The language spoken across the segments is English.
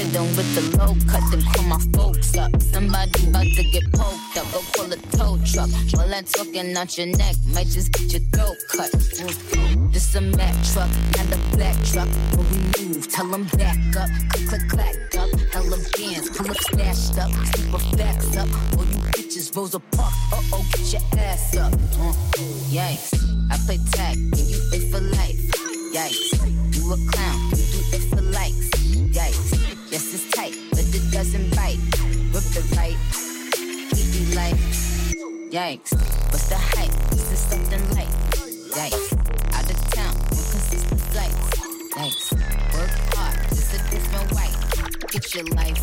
Sitting with the low cut, then call my folks up. Somebody about to get poked up, go pull a tow truck. While I'm talking out your neck, might just get your throat cut. This a Mack truck, not a black truck. When we move, tell them back up. Click, click, clack up. Hella bands, pull up, stashed up. Super facts up. All you bitches, Rosa Parks. Uh oh, get your ass up. Uh, yikes. I play tag, and you play for life. Yikes. You a clown, you do it for likes. Yikes. Yikes. What's the hype? This is something like, Yikes. Out of town, inconsistent flights. Yikes. Work hard, just a different way. Get your life.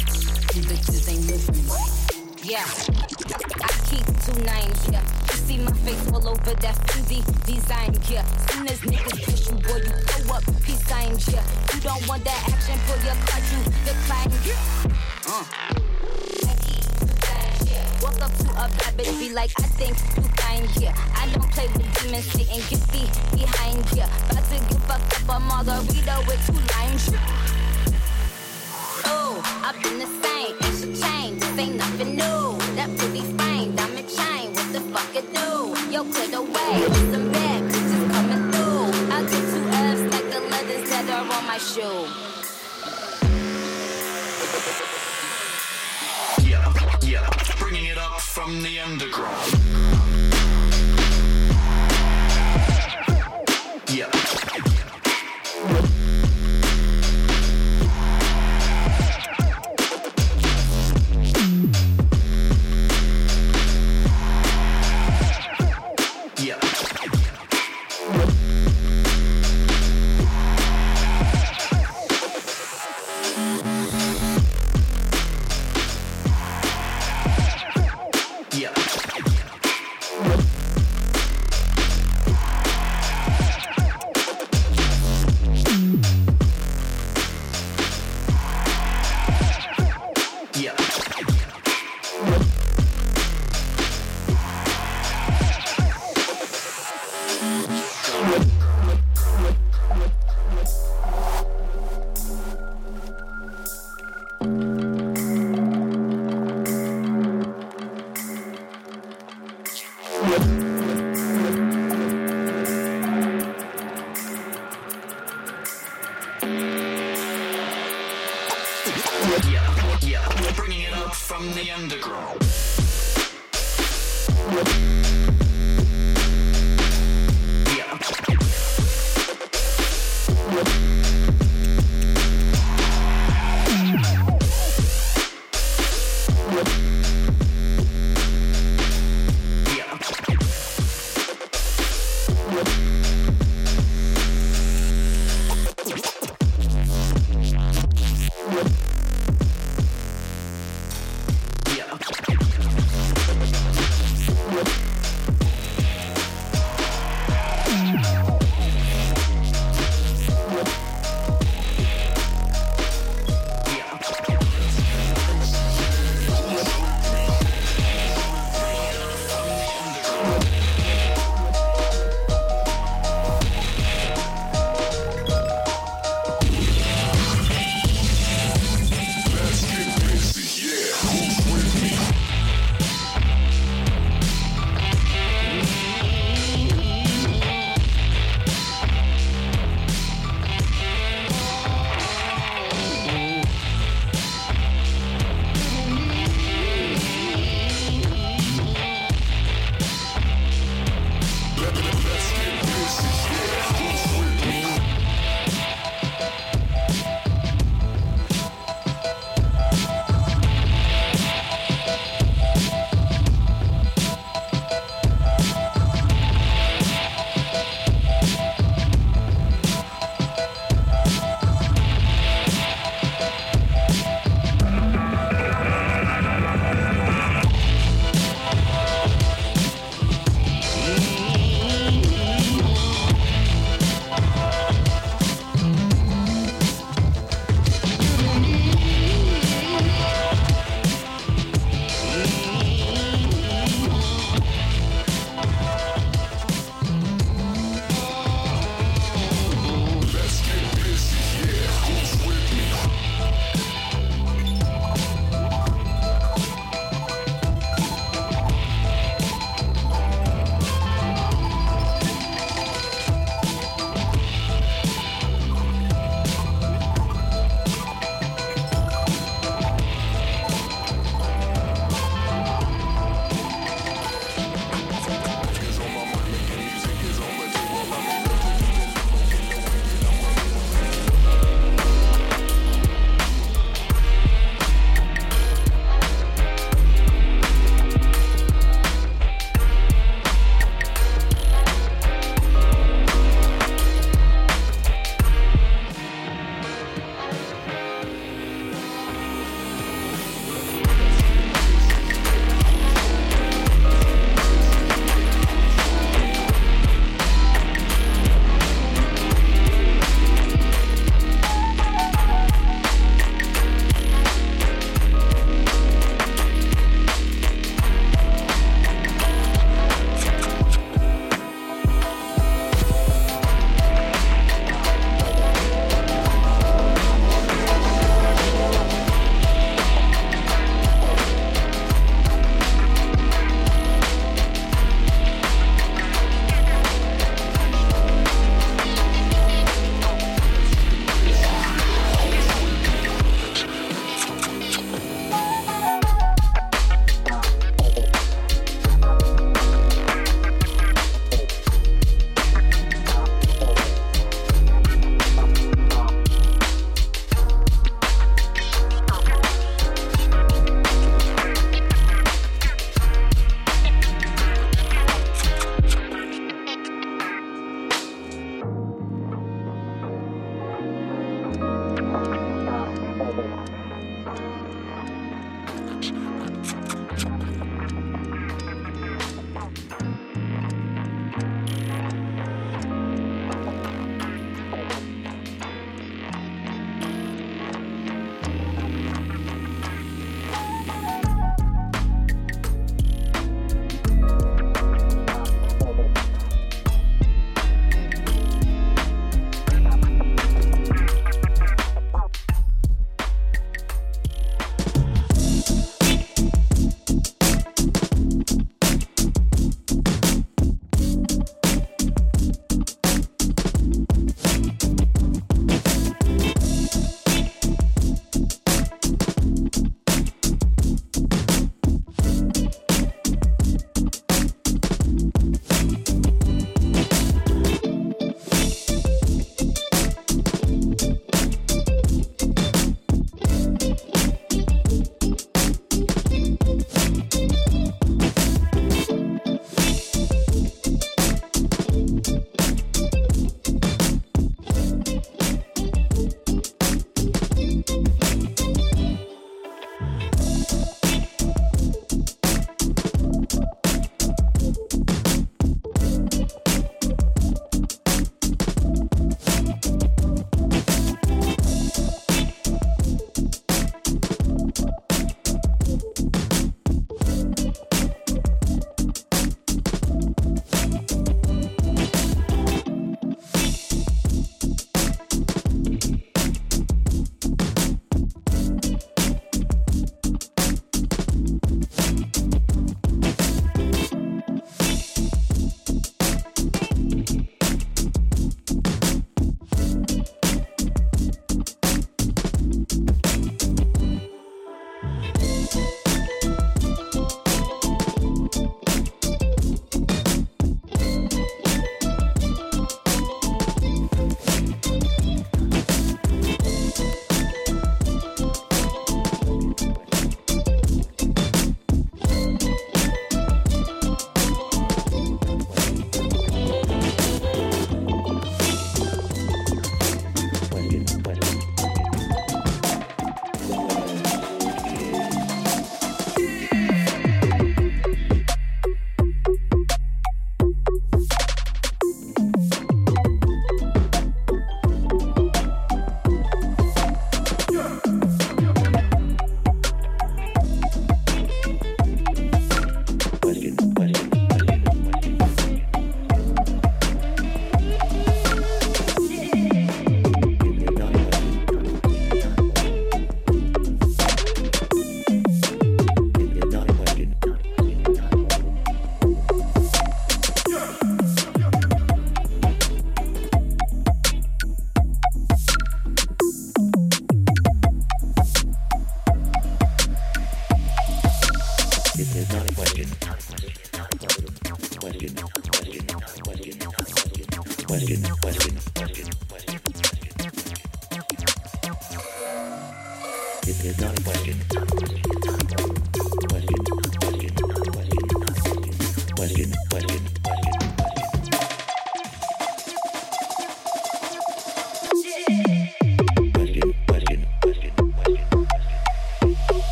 You bitches ain't living right. Yeah. I keep two names, yeah. You see my face all over that Fendi design, yeah. Soon as niggas push you, boy, you throw up peace signs, yeah. You don't want that action, pull your card, you decline, yeah. Uh. Walk up to a bad bitch, be like, I think you fine, yeah. I don't play with demons, sit and behind, yeah. About to give fucked up a margarita with two limes, Oh, I've been the same, it's a change, this ain't nothing new. That pretty fine, diamond chain, what the fuck it do? Yo, clear the way, with some bad bitches coming through. I get two F's like the leathers that are on my shoe. From the underground.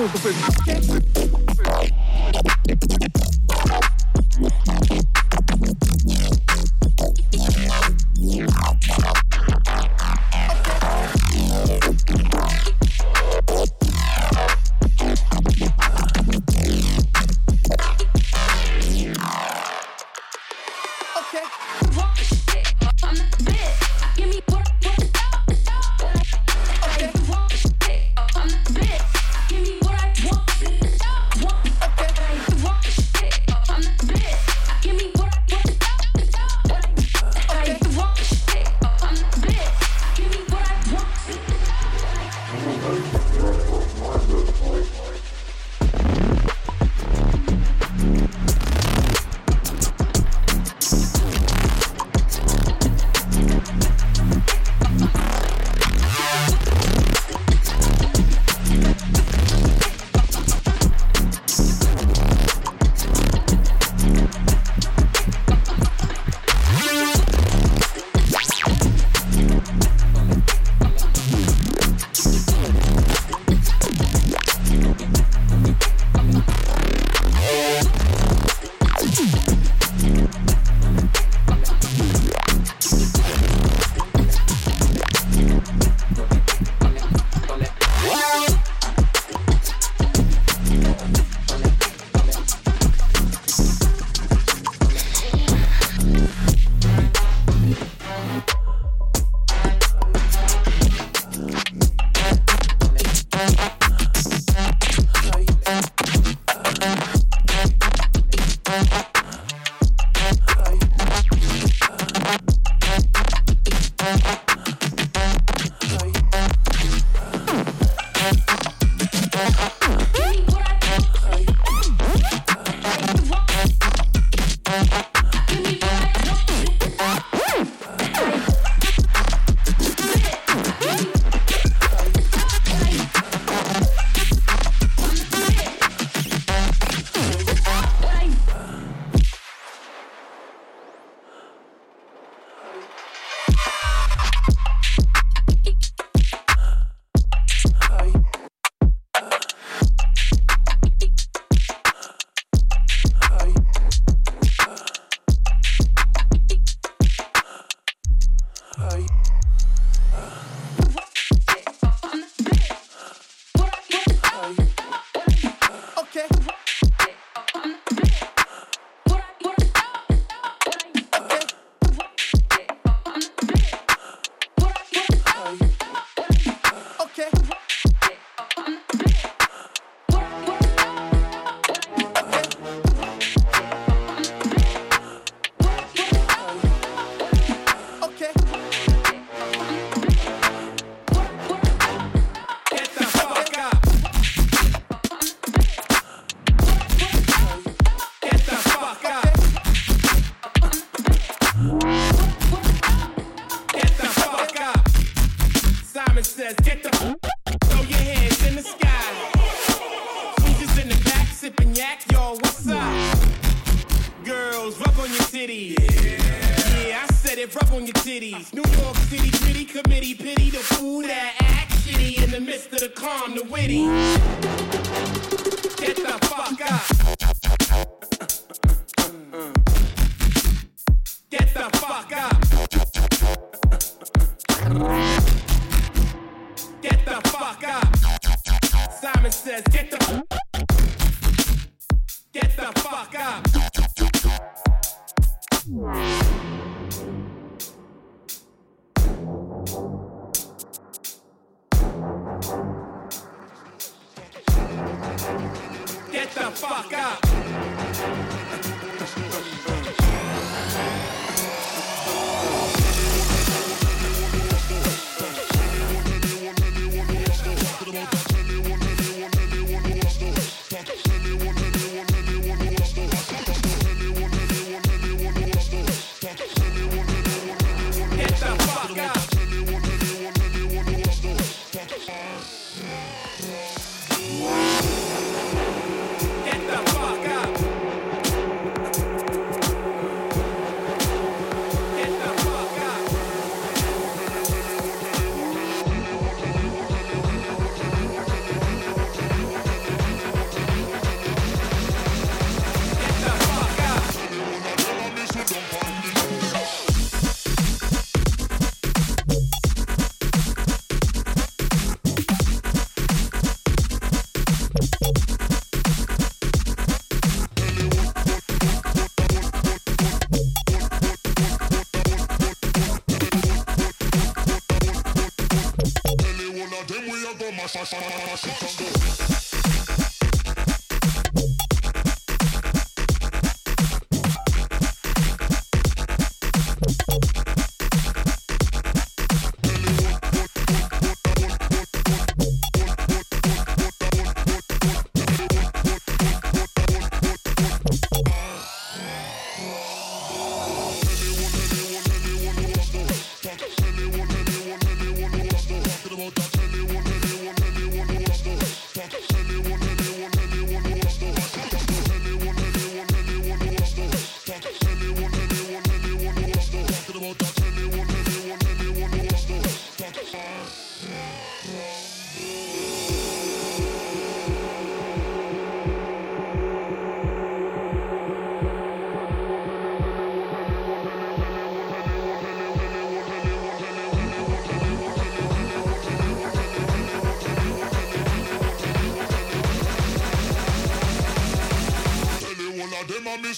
Give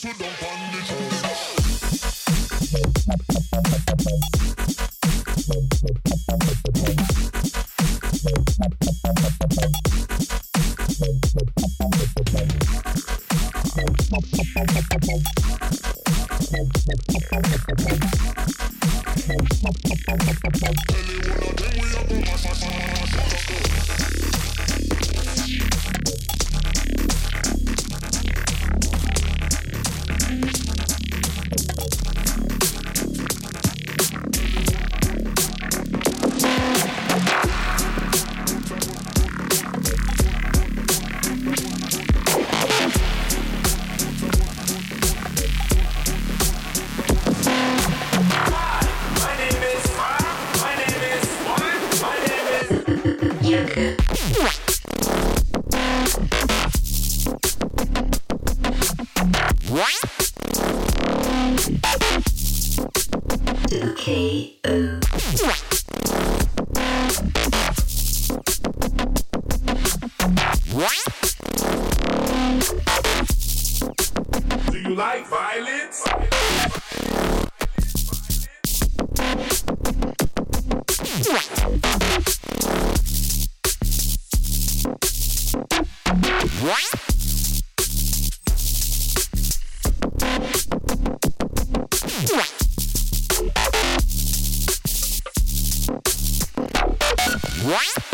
My I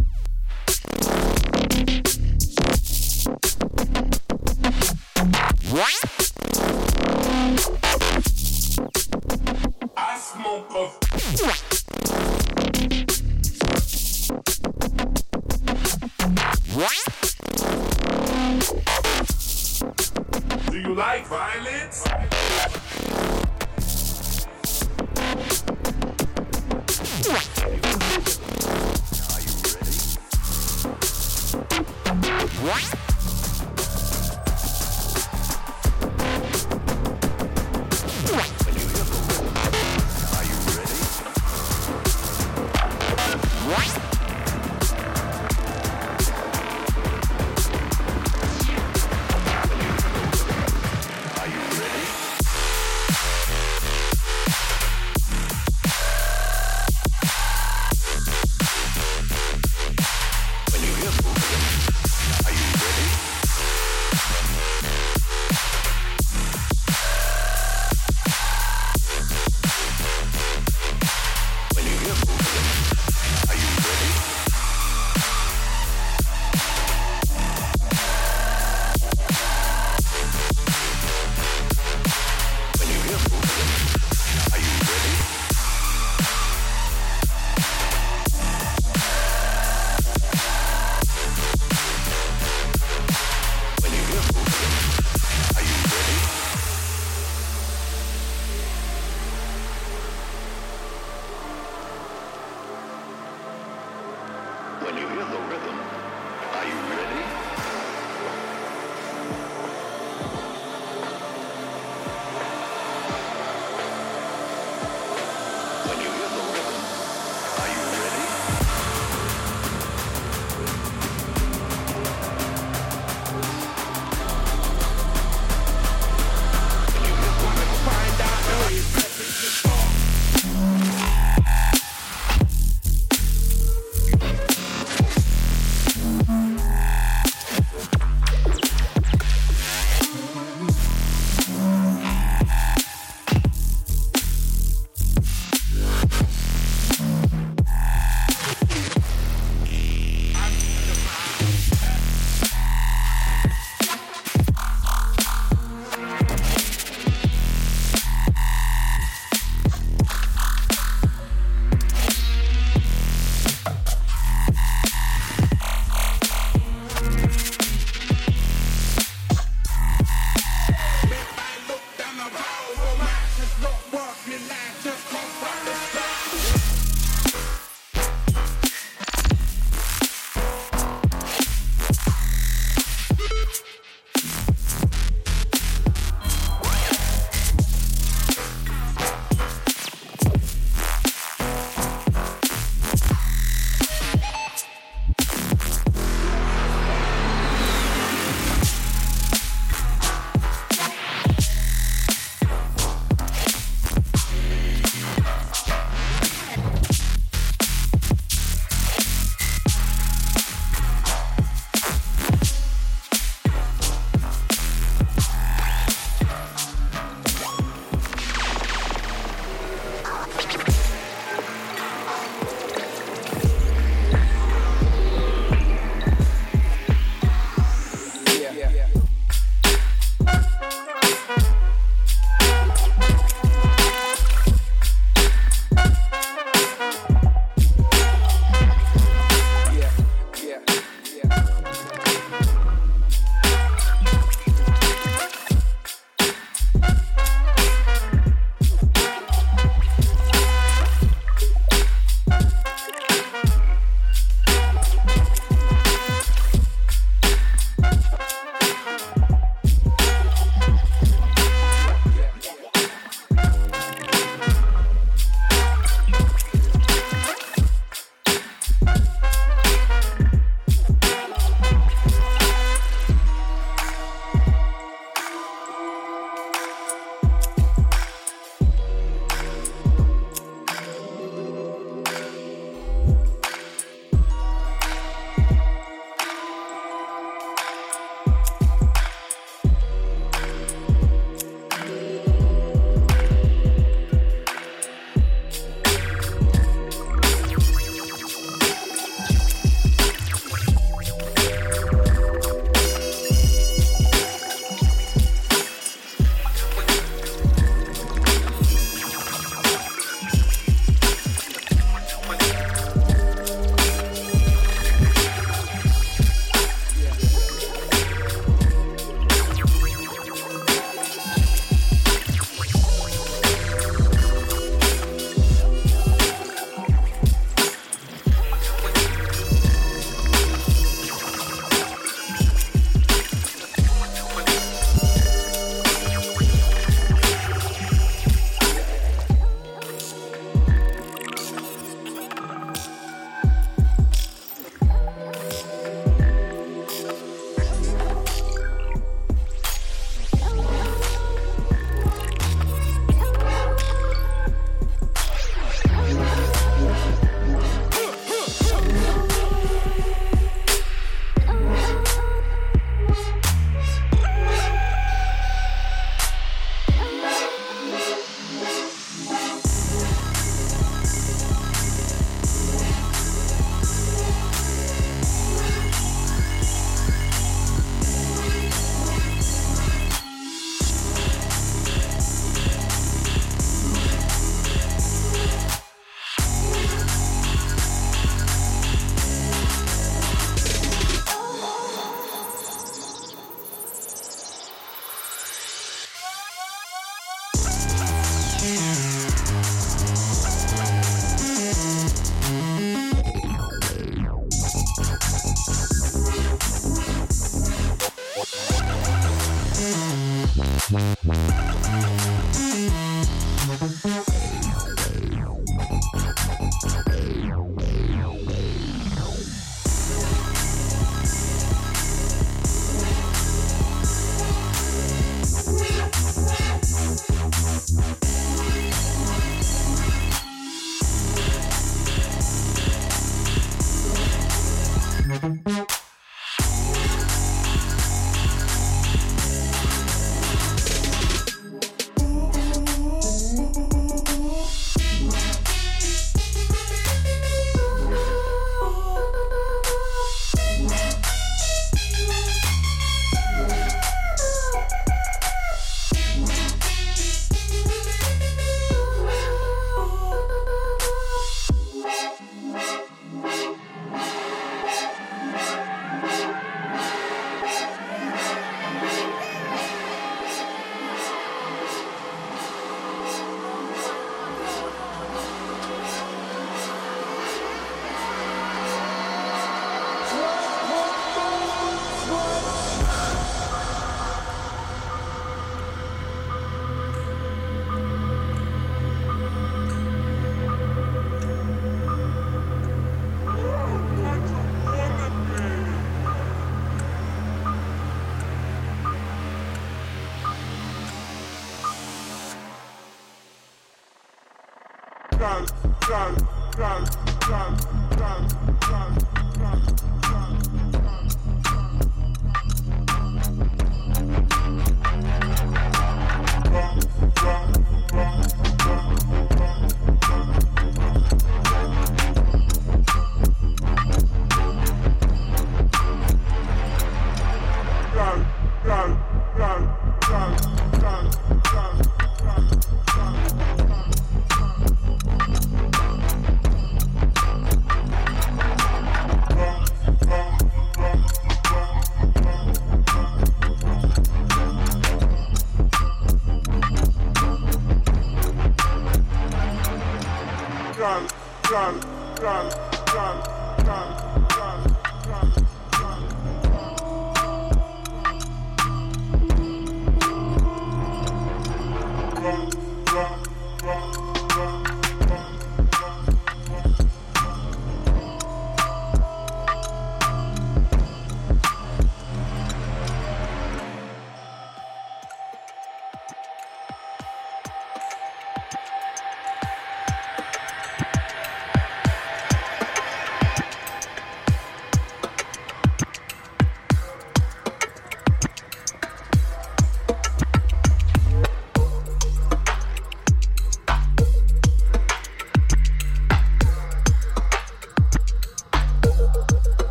Run,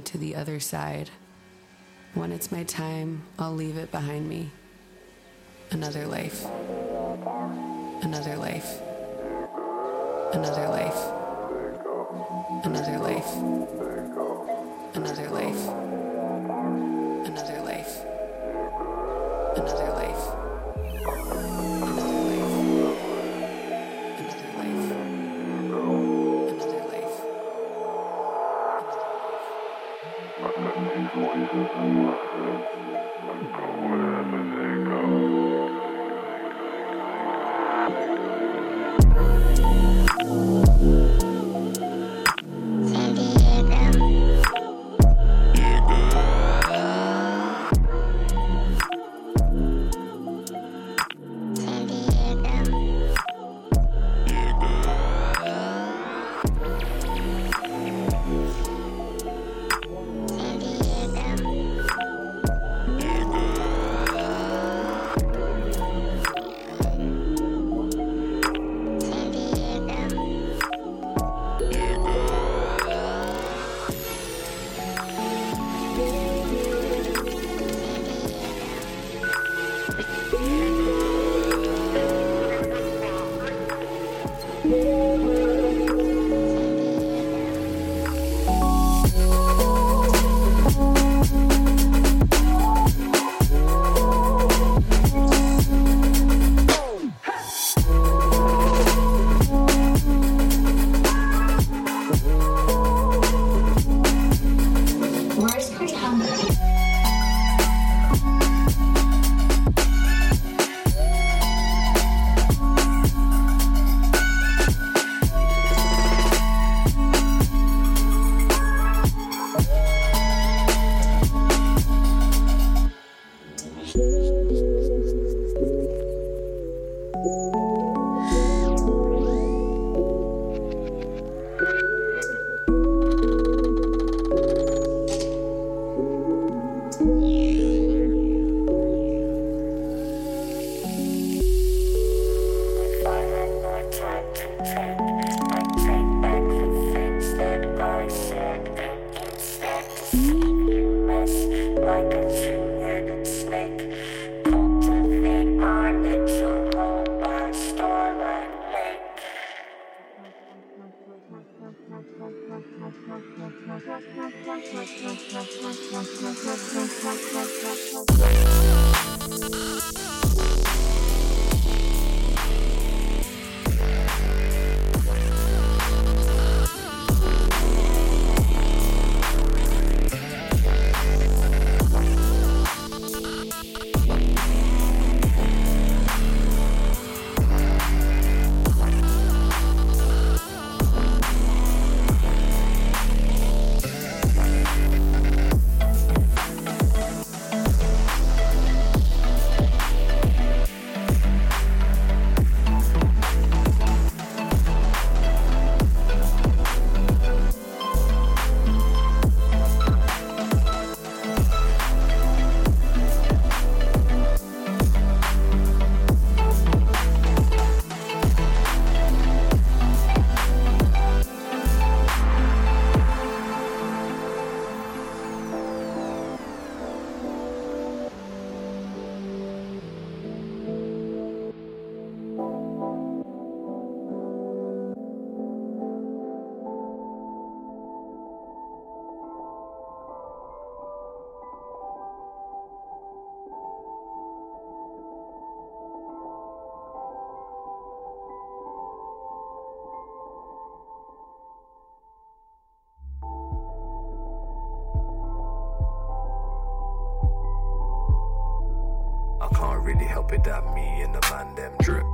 to the other side. When it's my time, I'll leave it behind me. Another life. Another life. Another life. Another life. Another life. that me and the man them drip.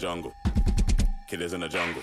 Killers in the jungle. In the jungle. Jungle.